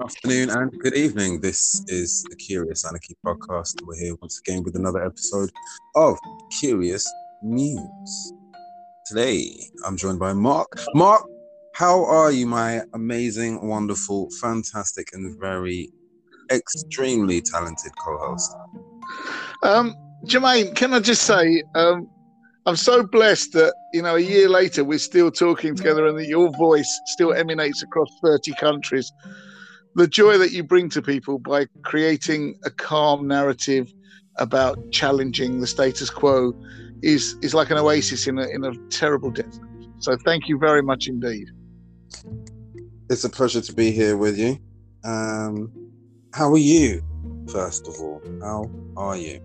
Good afternoon and good evening. This is the Curious Anarchy podcast. We're here once again with another episode of Curious News. Today, I'm joined by Mark. Mark, how are you, my amazing, wonderful, fantastic, and very extremely talented co-host? Um, Jermaine, can I just say, um, I'm so blessed that you know a year later we're still talking together, and that your voice still emanates across 30 countries. The joy that you bring to people by creating a calm narrative about challenging the status quo is is like an oasis in a in a terrible desert. So thank you very much indeed. It's a pleasure to be here with you. Um, how are you? First of all, how are you?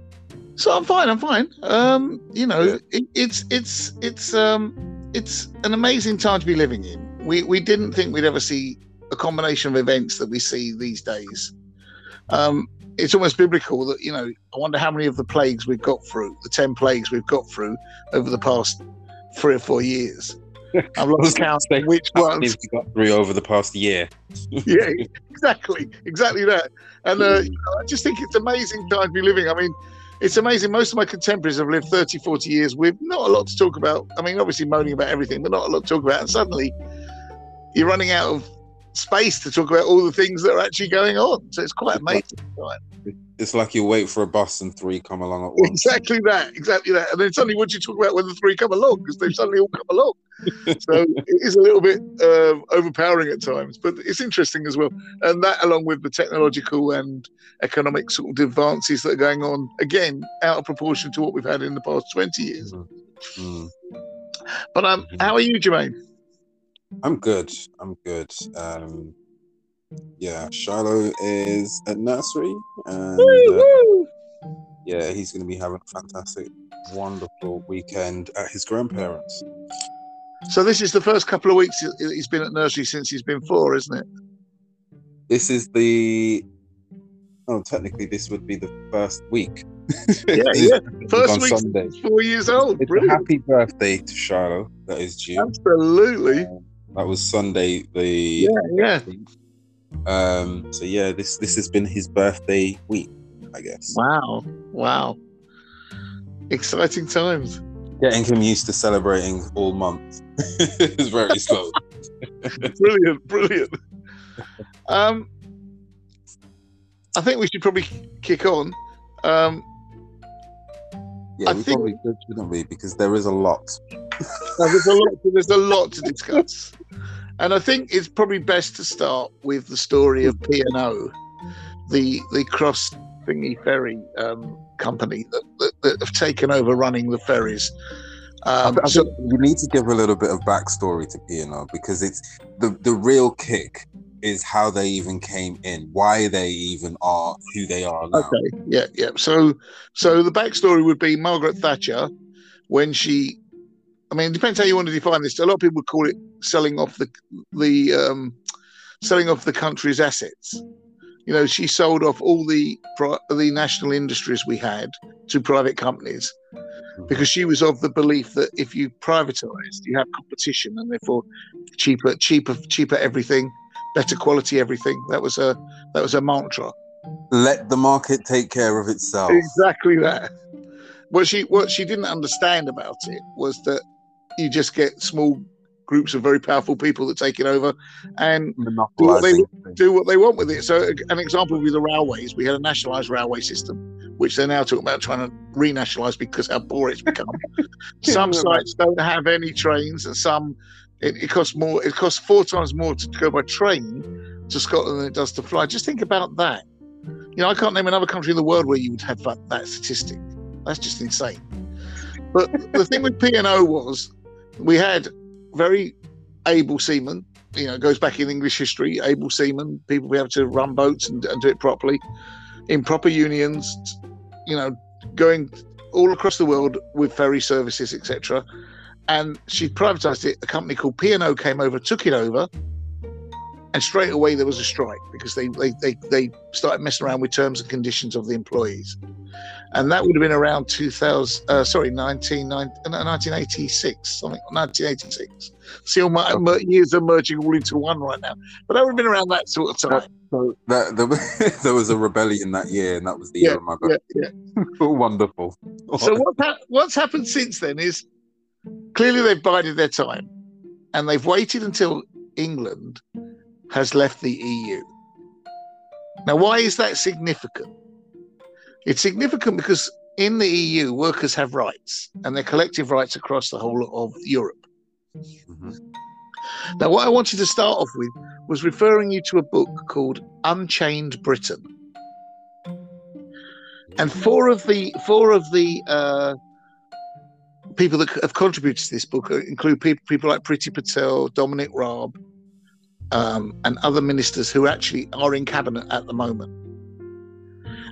So I'm fine. I'm fine. Um, you know, it, it's it's it's um it's an amazing time to be living in. We we didn't think we'd ever see a combination of events that we see these days. Um, it's almost biblical that you know. I wonder how many of the plagues we've got through, the ten plagues we've got through over the past three or four years. I've lost count which ones we got through over the past year. yeah, exactly, exactly that. And uh, you know, I just think it's amazing time to be living. I mean, it's amazing. Most of my contemporaries have lived 30, 40 years with not a lot to talk about. I mean, obviously moaning about everything, but not a lot to talk about. And suddenly you're running out of space to talk about all the things that are actually going on. So it's quite amazing. It's like you wait for a bus and three come along at once. Exactly that, exactly that. And then suddenly, what do you talk about when the three come along? Because they've suddenly all come along. so it is a little bit uh, overpowering at times, but it's interesting as well. And that, along with the technological and economic sort of advances that are going on, again, out of proportion to what we've had in the past 20 years. Mm-hmm. But um, mm-hmm. how are you, Jermaine? I'm good. I'm good. Um, yeah, Shiloh is at nursery, and uh, yeah, he's going to be having a fantastic, wonderful weekend at his grandparents. So this is the first couple of weeks he's been at nursery since he's been four, isn't it? This is the. Oh, technically, this would be the first week. yeah, yeah. First week, Sunday. four years old. It's a happy birthday to Shiloh. That is due. Absolutely. Um, that was Sunday. The yeah, yeah. Um. So yeah, this this has been his birthday week, I guess. Wow! Wow! Exciting times. Getting him used to celebrating all month is very slow. brilliant, brilliant. Um, I think we should probably kick on. Um, yeah, I we think, probably should, shouldn't we? Because there is a lot. there's a lot. There's a lot to discuss, and I think it's probably best to start with the story of P and O, the the cross thingy ferry um, company that, that, that, have taken over running the ferries. Um, I, I so, you need to give a little bit of backstory to P and O because it's the the real kick is how they even came in, why they even are who they are now. Okay, yeah, yeah. So, so the backstory would be Margaret Thatcher when she. I mean, it depends how you want to define this. A lot of people would call it selling off the the um, selling off the country's assets. You know, she sold off all the the national industries we had to private companies mm-hmm. because she was of the belief that if you privatized, you have competition and therefore cheaper, cheaper, cheaper everything better quality everything. That was a that was a mantra. Let the market take care of itself. Exactly that. What she what she didn't understand about it was that you just get small groups of very powerful people that take it over and do what, they, do what they want with it. So an example would be the railways. We had a nationalised railway system, which they're now talking about trying to renationalise because how poor it's become. some sites don't have any trains, and some it, it, costs more. It costs four times more to, go by train to Scotland than it does to fly. Just think about that. You know, I can't name another country in the world where you would have that, that statistic. That's just insane. But the thing with P and O was we had very able seamen. You know, goes back in English history. Able seamen, people be able to run boats and, and do it properly in proper unions. You know, going all across the world with ferry services, etc and she privatized it. A company called P&O came over, took it over, and straight away there was a strike because they, they, they, they started messing around with terms and conditions of the employees. And that would have been around 2000, uh, sorry, 19, 1986, something, 1986. See, all my years are merging all into one right now. But that would have been around that sort of time. So that, there, there was a rebellion that year, and that was the yeah, year of my birthday. Yeah, yeah. Wonderful. So what ha- what's happened since then is clearly they've bided their time, and they've waited until England has left the EU. Now, why is that significant? It's significant because in the EU, workers have rights, and they're collective rights across the whole of Europe. Mm-hmm. Now, what I wanted to start off with was referring you to a book called Unchained Britain. And four of the four of the uh, people that have contributed to this book include people, people like Priti Patel, Dominic Raab, um, and other ministers who actually are in cabinet at the moment.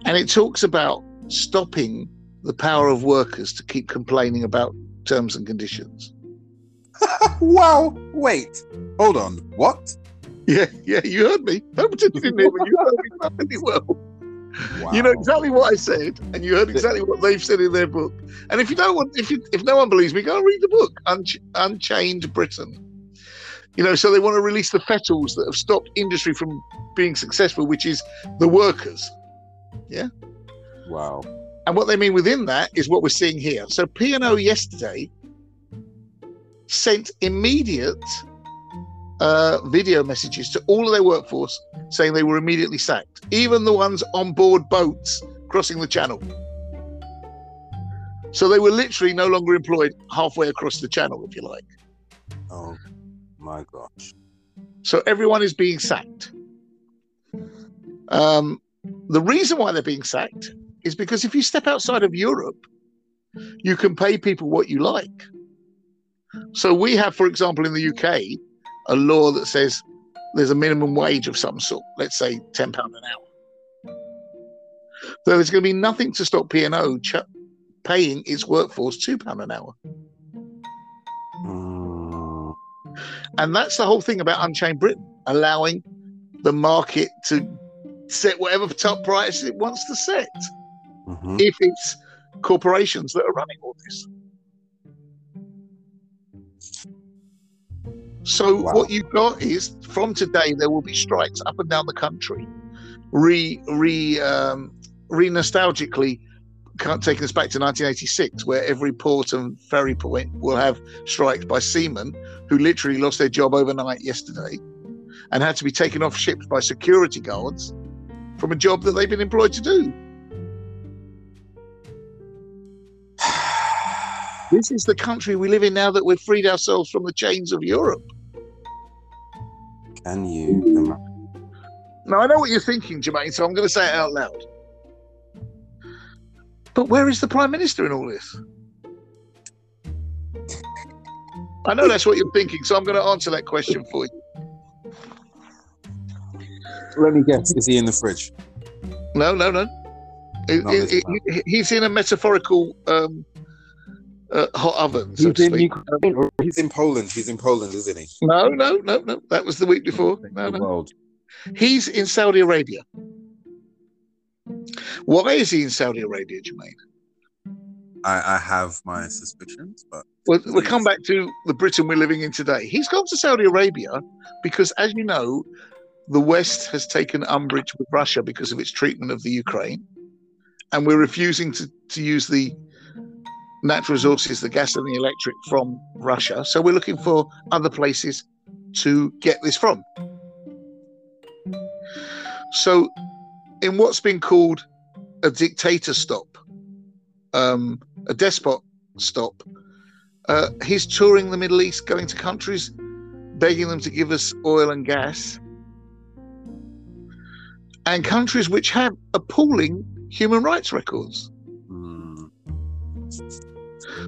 And it talks about stopping the power of workers to keep complaining about terms and conditions. wow! Wait, hold on. What? Yeah, yeah, you heard me. You didn't hear me. You heard me perfectly well. Wow. You know exactly what I said, and you heard exactly what they've said in their book. And if you don't want, if you, if no one believes me, go and read the book, Unch- Unchained Britain. You know, so they want to release the fetters that have stopped industry from being successful, which is the workers. Yeah. Wow. And what they mean within that is what we're seeing here. So P&O yesterday sent immediate uh, video messages to all of their workforce saying they were immediately sacked, even the ones on board boats crossing the channel. So they were literally no longer employed halfway across the channel, if you like. Oh my gosh. So everyone is being sacked. Um, the reason why they're being sacked is because if you step outside of Europe, you can pay people what you like. So we have, for example, in the UK, a law that says there's a minimum wage of some sort, let's say £10 an hour. So there's going to be nothing to stop P&O ch- paying its workforce £2 an hour. Mm. And that's the whole thing about Unchained Britain, allowing the market to set whatever top price it wants to set. Mm-hmm. If it's corporations that are running all So wow. what you've got is from today there will be strikes up and down the country, re re um, re nostalgically taking us back to 1986, where every port and ferry point will have strikes by seamen who literally lost their job overnight yesterday and had to be taken off ships by security guards from a job that they've been employed to do. this is the country we live in now that we've freed ourselves from the chains of Europe. Can you? Now, I know what you're thinking, Jermaine, so I'm going to say it out loud. But where is the Prime Minister in all this? I know that's what you're thinking, so I'm going to answer that question for you. Let me guess. Is he in the fridge? No, no, no. It, it, he's in a metaphorical um, uh, hot oven. So he's, in Ukraine, or he's in Poland. He's in Poland, isn't he? No, no, no, no. That was the week before. No, no. He's in Saudi Arabia. Why is he in Saudi Arabia, Jermaine? I, I have my suspicions, but we'll, we'll come back to the Britain we're living in today. He's gone to Saudi Arabia because, as you know, the West has taken umbrage with Russia because of its treatment of the Ukraine, and we're refusing to, to use the natural resources, the gas and the electric from Russia. So we're looking for other places to get this from. So, in what's been called a dictator stop, um, a despot stop, uh, he's touring the Middle East, going to countries, begging them to give us oil and gas and countries which have appalling human rights records.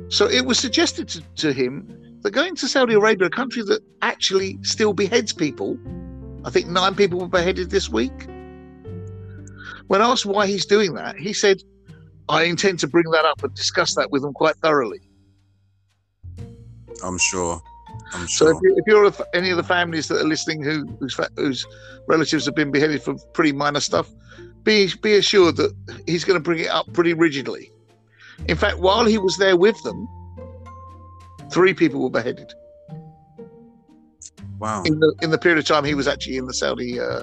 So it was suggested to, to, him that going to Saudi Arabia, a country that actually still beheads people, I think nine people were beheaded this week. When asked why he's doing that, he said, I intend to bring that up and discuss that with them quite thoroughly. I'm sure. I'm sure. if, you, if you're a, any of the families that are listening who whose, whose relatives have been beheaded for pretty minor stuff, be be assured that he's going to bring it up pretty rigidly. In fact, while he was there with them, three people were beheaded wow. in the in the period of time he was actually in the Saudi. Uh,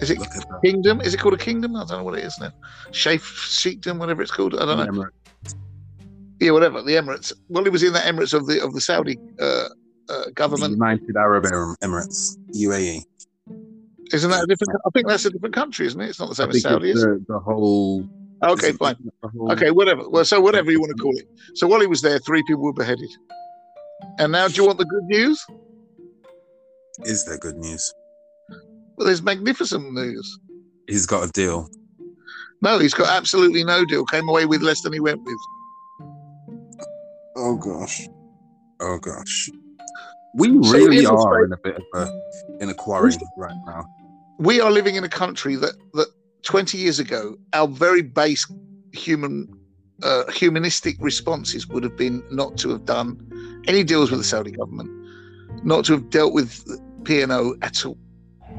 is it Look at that. kingdom? Is it called a kingdom? I don't know what it is now. Sheikh Sheikhdom, whatever it's called. I don't know. Emirates. Yeah, whatever. The Emirates. Well, he was in the Emirates of the of the Saudi uh, uh, The government. United Arab Emirates, UAE. Isn't that a different? I think that's a different country, isn't it? It's not the same as Saudi. it's Is it? the, the whole. Okay, fine. whole- Okay, whatever. Well, so whatever you want to call it. So while he was there, three people were beheaded. And now, do you want the good news? Is there good news? Well, there's magnificent news. He's got a deal. No, he's got absolutely no deal. Came away with less than he went with. Oh gosh. Oh gosh. We really in are in a bit of a in a quarry right now. We are living in a country that that 20 years ago, our very base human uh, humanistic responses would have been not to have done any deals with the Saudi government, not to have dealt with P&O at all.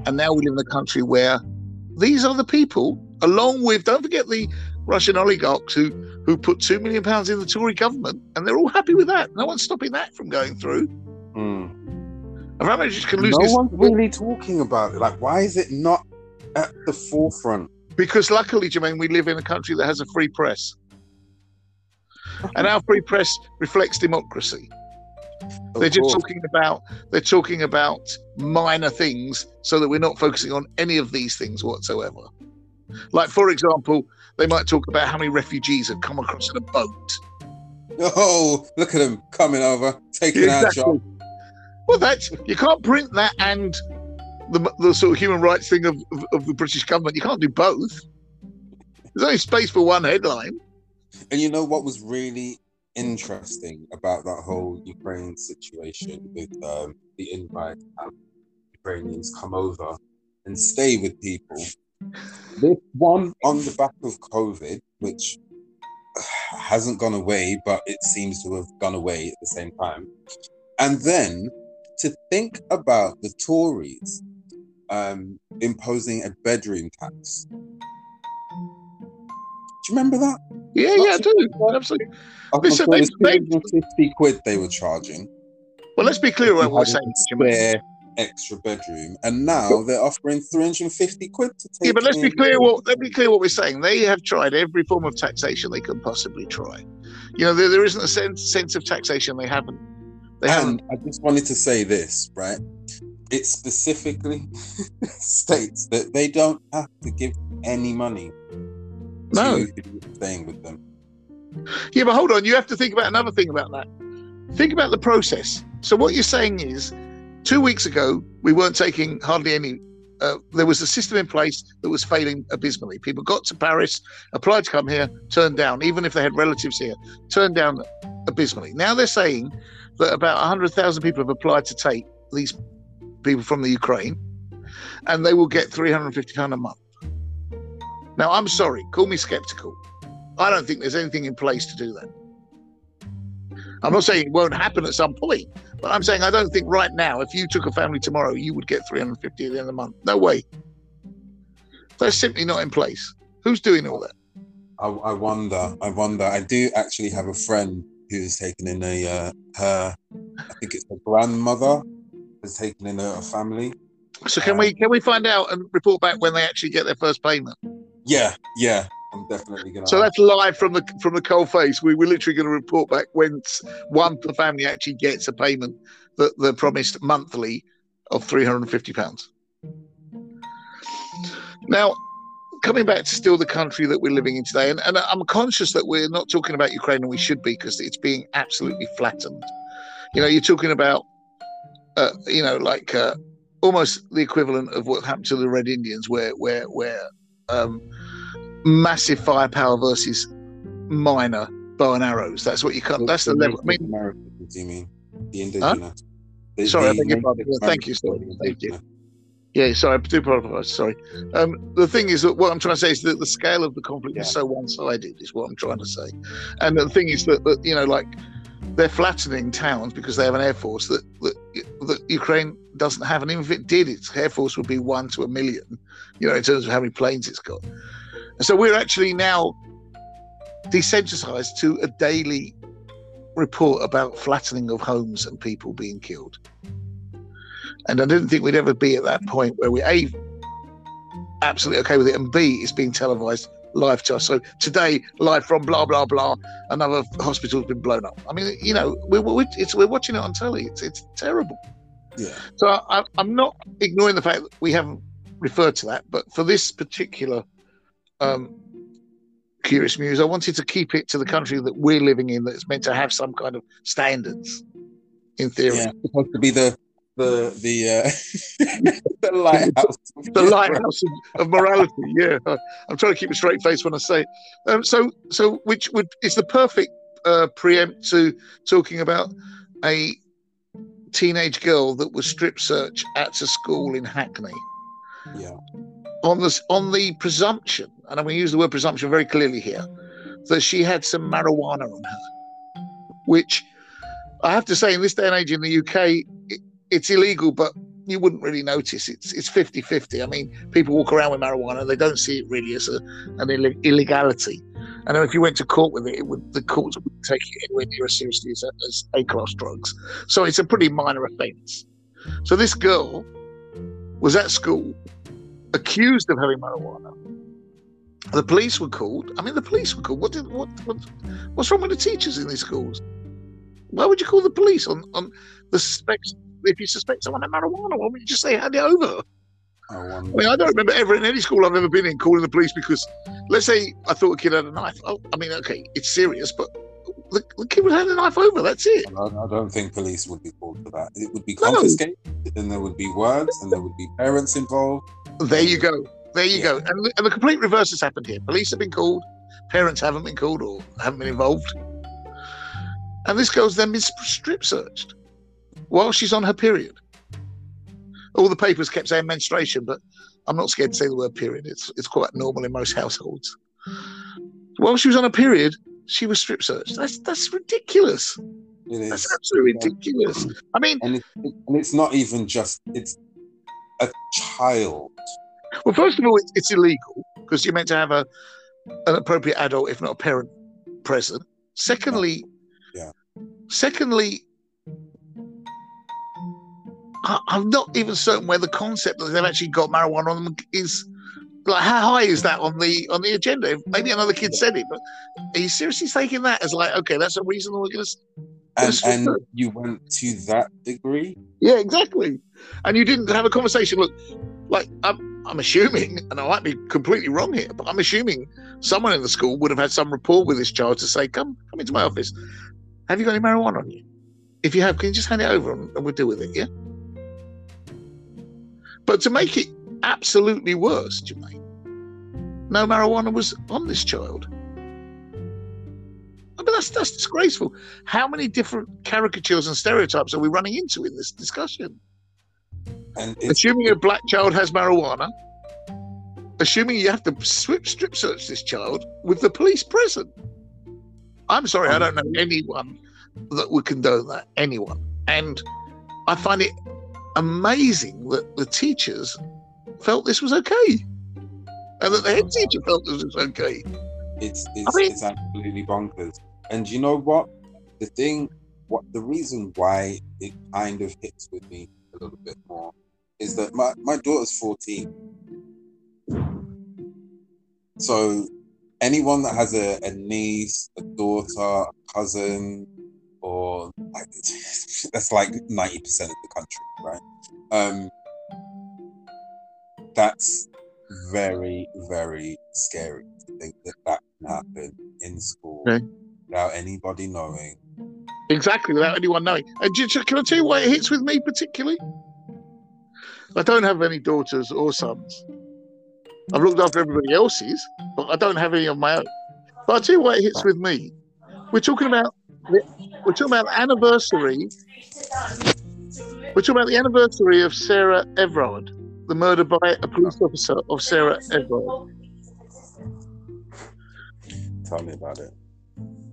And now we live in a country where these are the people, along with don't forget the Russian oligarchs who who put two million pounds in the Tory government, and they're all happy with that. No one's stopping that from going through. Abramovich can lose No this one's really talking about it. Like, why is it not at the forefront? Because luckily, Jermaine, we live in a country that has a free press, and our free press reflects democracy. Of they're just course. talking about they're talking about minor things, so that we're not focusing on any of these things whatsoever. Like, for example, they might talk about how many refugees have come across in a boat. Oh, look at them coming over, taking our job. Well, that's you can't print that and the, the sort of human rights thing of, of, of the British government. You can't do both. There's only space for one headline. And you know what was really interesting about that whole Ukraine situation with um, the invite have Ukrainians come over and stay with people. This one on the back of COVID, which hasn't gone away, but it seems to have gone away at the same time. And then to think about the Tories um, imposing a bedroom tax. Do you remember that? Yeah, yeah, I do. Absolutely. Up Listen, they- the 250 quid they were charging. Well, let's be clear about what we're saying. spare extra bedroom, and now they're offering 350 quid to take. Yeah, but let's be clear. What let's be clear what we're saying. They have tried every form of taxation they can possibly try. You know, there, there isn't a sense sense of taxation they haven't. They haven't. And I just wanted to say this, right? It specifically states that they don't have to give any money No. to staying with them. Yeah, but hold on. You have to think about another thing about that. Think about the process. So what you're saying is, two weeks ago we weren't taking hardly any. Uh, there was a system in place that was failing abysmally. People got to Paris, applied to come here, turned down, even if they had relatives here, turned down abysmally. Now they're saying that about 100,000 people have applied to take these people from the Ukraine, and they will get 350 pound a month. Now I'm sorry, call me skeptical. I don't think there's anything in place to do that. I'm not saying it won't happen at some point, but I'm saying I don't think right now, if you took a family tomorrow, you would get 350 at the end of the month. No way. That's simply not in place. Who's doing all that? I, I wonder. I wonder. I do actually have a friend who's taken in a uh, her. I think it's her grandmother has taken in a, a family. So can we um, can we find out and report back when they actually get their first payment? Yeah, yeah. I'm definitely gonna. So that's live from the from the cold face. We we're literally going to report back when one per family actually gets a payment that they're promised monthly of three hundred and fifty pounds. Now, coming back to still the country that we're living in today, and, and I'm conscious that we're not talking about Ukraine, and we should be because it's being absolutely flattened. You know, you're talking about, uh, you know, like uh, almost the equivalent of what happened to the Red Indians, where where where um, massive firepower versus minor bow and arrows. That's what you can. That's the level. I mean, Americans, you mean the indigenous? The- Sorry, I the beg your pardon. Thank you, sorry. Thank you. Yeah, sorry, I do apologise. Sorry. Um, the thing is that what I'm trying to say is that the scale of the conflict is so one-sided. Is what I'm trying to say. And the thing is that, that you know, like they're flattening towns because they have an air force that, that Ukraine doesn't have, and even if it did, its air force would be one to a million, you know, in terms of how many planes it's got. And so we're actually now desensitized to a daily report about flattening of homes and people being killed. And I didn't think we'd ever be at that point where we A, absolutely okay with it, and B, it's being televised live to us. So today, live from blah blah blah, another hospital's been blown up. I mean, you know, we're we're, we're watching it on telly. It's it's terrible. Yeah. So I, I'm not ignoring the fact that we haven't referred to that, but for this particular um, curious muse, I wanted to keep it to the country that we're living in, that's meant to have some kind of standards. In theory, yeah, supposed to be the the the uh, the lighthouse, the lighthouse of, of, morality. Yeah, I'm trying to keep a straight face when I say. It. Um, so so which would is the perfect uh, preempt to talking about a teenage girl that was mm. strip searched at a school in Hackney. Yeah. On the on the presumption, and I'm going to use the word presumption very clearly here, that she had some marijuana on her, which I have to say, in this day and age in the UK, it, it's illegal, but you wouldn't really notice. It's it's 50 50. I mean, people walk around with marijuana, they don't see it really as a, an Ill- illegality. And if you went to court with it, it would, the courts would take it anywhere near as seriously as, as A class drugs. So it's a pretty minor offence. So this girl was at school accused of having marijuana. The police were called. I mean, the police were called. What did what, what what's wrong with the teachers in these schools? Why would you call the police on on the suspects if you suspect someone of marijuana, why would you just say hand it over? I, I, mean, I don't remember ever in any school I've ever been in calling the police because, let's say, I thought a kid had a knife. Oh, I mean, okay, it's serious, but the, the kid would hand the knife over. That's it. I, I, don't think police would be called for that. It would be confiscated, no. and there would be words, and there would be parents involved. There you go. There you yeah. go. And, and the complete reverse has happened here. Police have been called, parents haven't been called or haven't been involved. And this girl's then been strip searched while she's on her period. All the papers kept saying menstruation, but I'm not scared to say the word period. It's it's quite normal in most households. Mm. While she was on a period, she was strip searched. That's that's ridiculous. It is. That's absolutely ridiculous. I mean, and, it, and it's not even just it's a child. Well, first of all, it's, it's illegal because you're meant to have a an appropriate adult, if not a parent, present. Secondly, yeah. Secondly, I'm not even certain where the concept that they've actually got marijuana on them is. Like, how high is that on the on the agenda? Maybe another kid said it, but are you seriously taking that as like, okay, that's a reason we're going to? And, and you went to that degree? Yeah, exactly. And you didn't have a conversation. Look, like I'm, I'm assuming, and I might be completely wrong here, but I'm assuming someone in the school would have had some rapport with this child to say, "Come, come into my office. Have you got any marijuana on you? If you have, can you just hand it over and, and we'll deal with it?" Yeah. But to make it absolutely worse, Jermaine, no marijuana was on this child. I mean, that's that's disgraceful. How many different caricatures and stereotypes are we running into in this discussion? And assuming a black child has marijuana, assuming you have to strip, strip search this child with the police present. I'm sorry, I don't know anyone that would condone that. Anyone, and I find it amazing that the teachers felt this was okay, and that the head teacher felt this was okay. It's it's, I mean, it's absolutely bonkers. And you know what? The thing, what the reason why it kind of hits with me a little bit more is that my, my daughter's 14. So anyone that has a, a niece, a daughter, a cousin, or like, that's like 90% of the country, right? Um, that's very, very scary to think that that can happen in school okay. without anybody knowing. Exactly, without anyone knowing. And can I tell you why it hits with me particularly? I don't have any daughters or sons. I've looked after everybody else's, but I don't have any of my own. But I'll tell you why it hits with me. We're talking about we're talking about the anniversary. We're talking about the anniversary of Sarah Everard, the murder by a police officer of Sarah Everard. Tell me about it.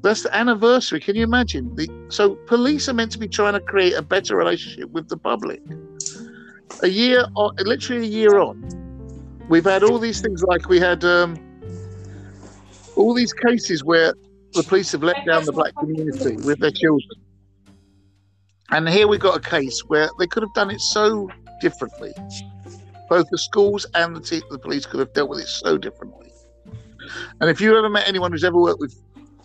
That's the anniversary. Can you imagine? The, so police are meant to be trying to create a better relationship with the public. A year, on, literally a year on, we've had all these things like we had um, all these cases where the police have let down the black community with their children. And here we've got a case where they could have done it so differently. Both the schools and the, te- the police could have dealt with it so differently. And if you ever met anyone who's ever worked with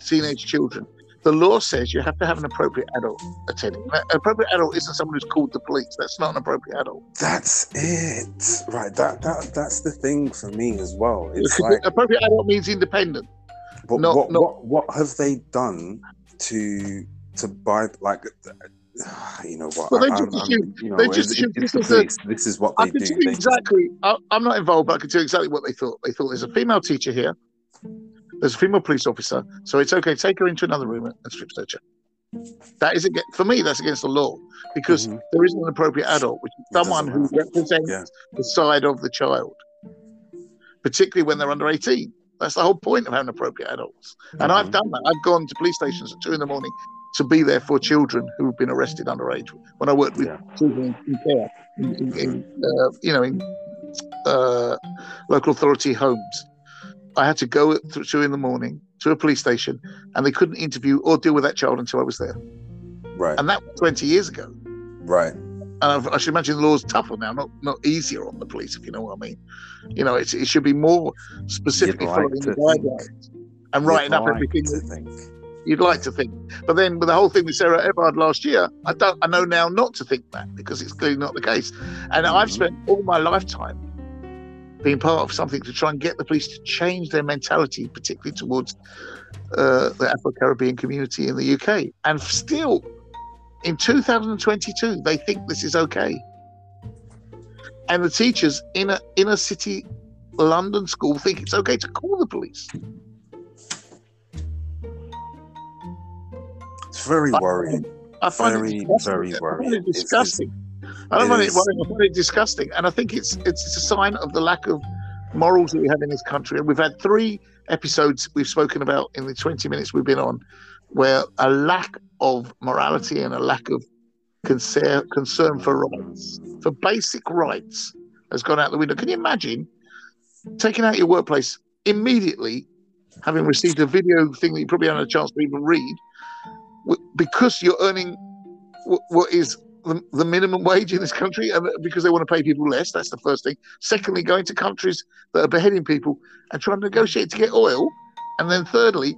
teenage children, the law says you have to have an appropriate adult attending. An appropriate adult isn't someone who's called the police. That's not an appropriate adult. That's it, right? That that that's the thing for me as well. It's like appropriate adult means independent. But not, what, not, what what have they done to to buy like you know what? Well, they just assume, you know, they just assume this, is the, this is what they I can do. Tell exactly. Just... I, am not involved, but I can tell you exactly what they thought. They thought there's a female teacher here, there's a female police officer, so it's okay. Take her into another room and strip search her. That is against for me. That's against the law because mm-hmm. there isn't an appropriate adult, which is someone who represents yeah. the side of the child, particularly when they're under 18. That's the whole point of having appropriate adults. And mm-hmm. I've done that. I've gone to police stations at two in the morning to be there for children who've been arrested underage. When I worked with yeah. children in care, in, in, in uh, you know, in uh, local authority homes, I had to go at two in the morning to a police station, and they couldn't interview or deal with that child until I was there. Right. And that was 20 years ago. Right. And I should imagine the law's tougher now, not not easier on the police, if you know what I mean. You know, it should be more specifically like following the guidelines and writing up like everything. You'd like to think, but then with the whole thing with Sarah Everard last year, I don't. I know now not to think that because it's clearly not the case. And mm-hmm. I've spent all my lifetime being part of something to try and get the police to change their mentality, particularly towards uh, the Afro Caribbean community in the UK. And still, in 2022, they think this is okay. And the teachers in a inner city London school think it's okay to call the police. It's very worrying. I find very, it very worrying. I disgusting. I don't find it, worrying. I find it disgusting, and I think it's it's a sign of the lack of morals that we have in this country. And we've had three episodes we've spoken about in the 20 minutes we've been on, where a lack of morality and a lack of concern, concern for rights, for basic rights, has gone out the window. Can you imagine taking out your workplace immediately, having received a video thing that you probably haven't had a chance to even read, because you're earning what is the, the, minimum wage in this country and uh, because they want to pay people less? That's the first thing. Secondly going to countries that are beheading people and trying to negotiate to get oil. And then thirdly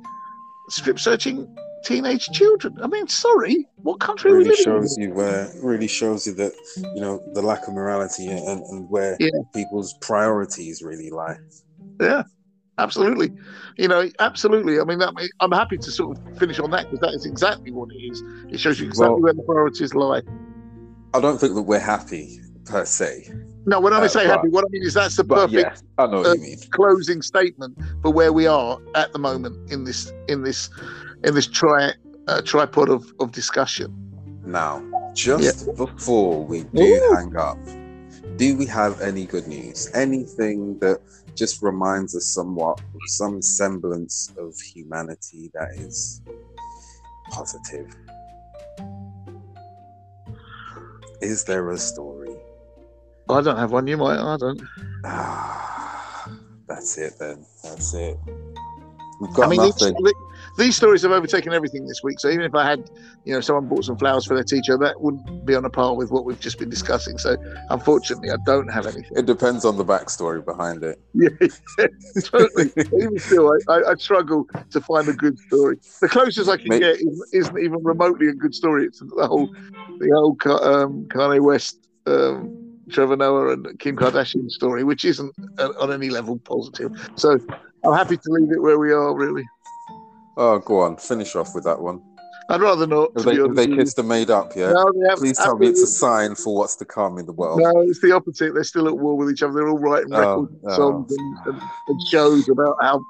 strip searching teenage children. I mean, sorry, what country really shows in? you where really shows you that you know the lack of morality and, and where yeah. people's priorities really lie. Yeah, absolutely. You know, absolutely. I mean, that, I'm happy to sort of finish on that because that is exactly what it is. It shows you exactly well, where the priorities lie. I don't think that we're happy per se. No, when I uh, say but, happy, what I mean is that's the perfect yeah, I know uh, closing statement for where we are at the moment in this in this in this tri uh, tripod of, of discussion. Now, just yeah. before we do Ooh. hang up, do we have any good news? Anything that just reminds us somewhat of some semblance of humanity that is positive? Is there a story? I don't have one. You might. I don't. Ah, that's it then. That's it. We've got I mean, nothing these stories have overtaken everything this week. So even if I had, you know, someone bought some flowers for their teacher, that wouldn't be on a par with what we've just been discussing. So unfortunately, I don't have anything. It depends on the backstory behind it. Yeah, totally. even still, I, I, I, struggle to find a good story. The closest I can Maybe. get is, not even remotely a good story. It's the whole, the whole um, Kanye West. Um, Trevor Noah and Kim Kardashian story, which isn't uh, on any level positive. So I'm happy to leave it where we are, really. Oh, go on, finish off with that one. I'd rather not. They, they kissed and made up, yeah. No, Please tell me it's a sign for what's to come in the world. No, it's the opposite. They're still at war with each other. They're all writing oh, records, oh, songs, and, and, shows about how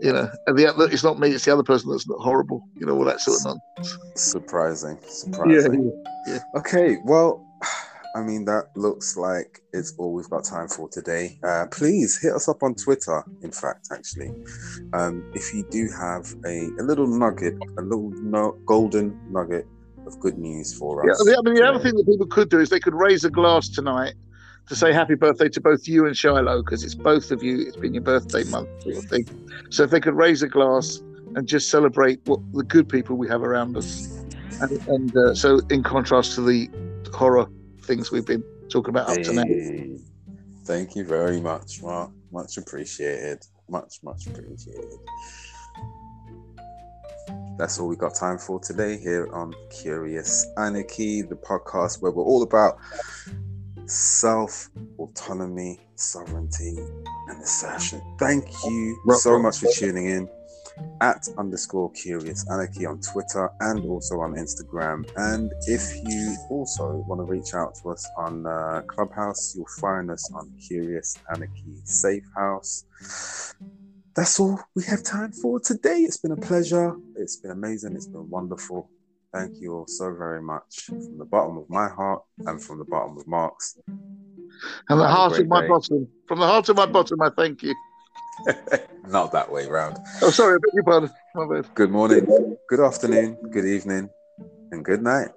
you know. And the other, it's not me; it's the other person that's not horrible. You know, all that sort of nonsense. Surprising, surprising. Yeah, yeah. Okay, well, I mean, that looks like it's all we've got time for today. Uh, please hit us up on Twitter, in fact, actually. Um, if you do have a, a little nugget, a little no, golden nugget of good news for us. Yeah, I mean, the other thing that people could do is they could raise a glass tonight to say happy birthday to both you and Shiloh, because it's both of you. It's been your birthday month, sort of thing. So if they could raise a glass and just celebrate what the good people we have around us. And, and uh, so, in contrast to the horror things we've been talking about up to now. Thank you very much, Mark. Much appreciated. Much, much appreciated. That's all we got time for today here on Curious Anarchy, the podcast where we're all about self autonomy, sovereignty, and assertion. Thank you so much for tuning in at underscore curious anarchy on Twitter and also on Instagram. And if you also want to reach out to us on uh, Clubhouse, you'll find us on Curious Anarchy Safe House. That's all we have time for today. It's been a pleasure. It's been amazing. It's been wonderful. Thank you all so very much from the bottom of my heart and from the bottom of Mark's. And the heart of my day. bottom. From the heart of my bottom, I thank you. Not that way round. Oh, sorry, I beg your pardon. My bad. Good morning, good afternoon, good evening, and good night.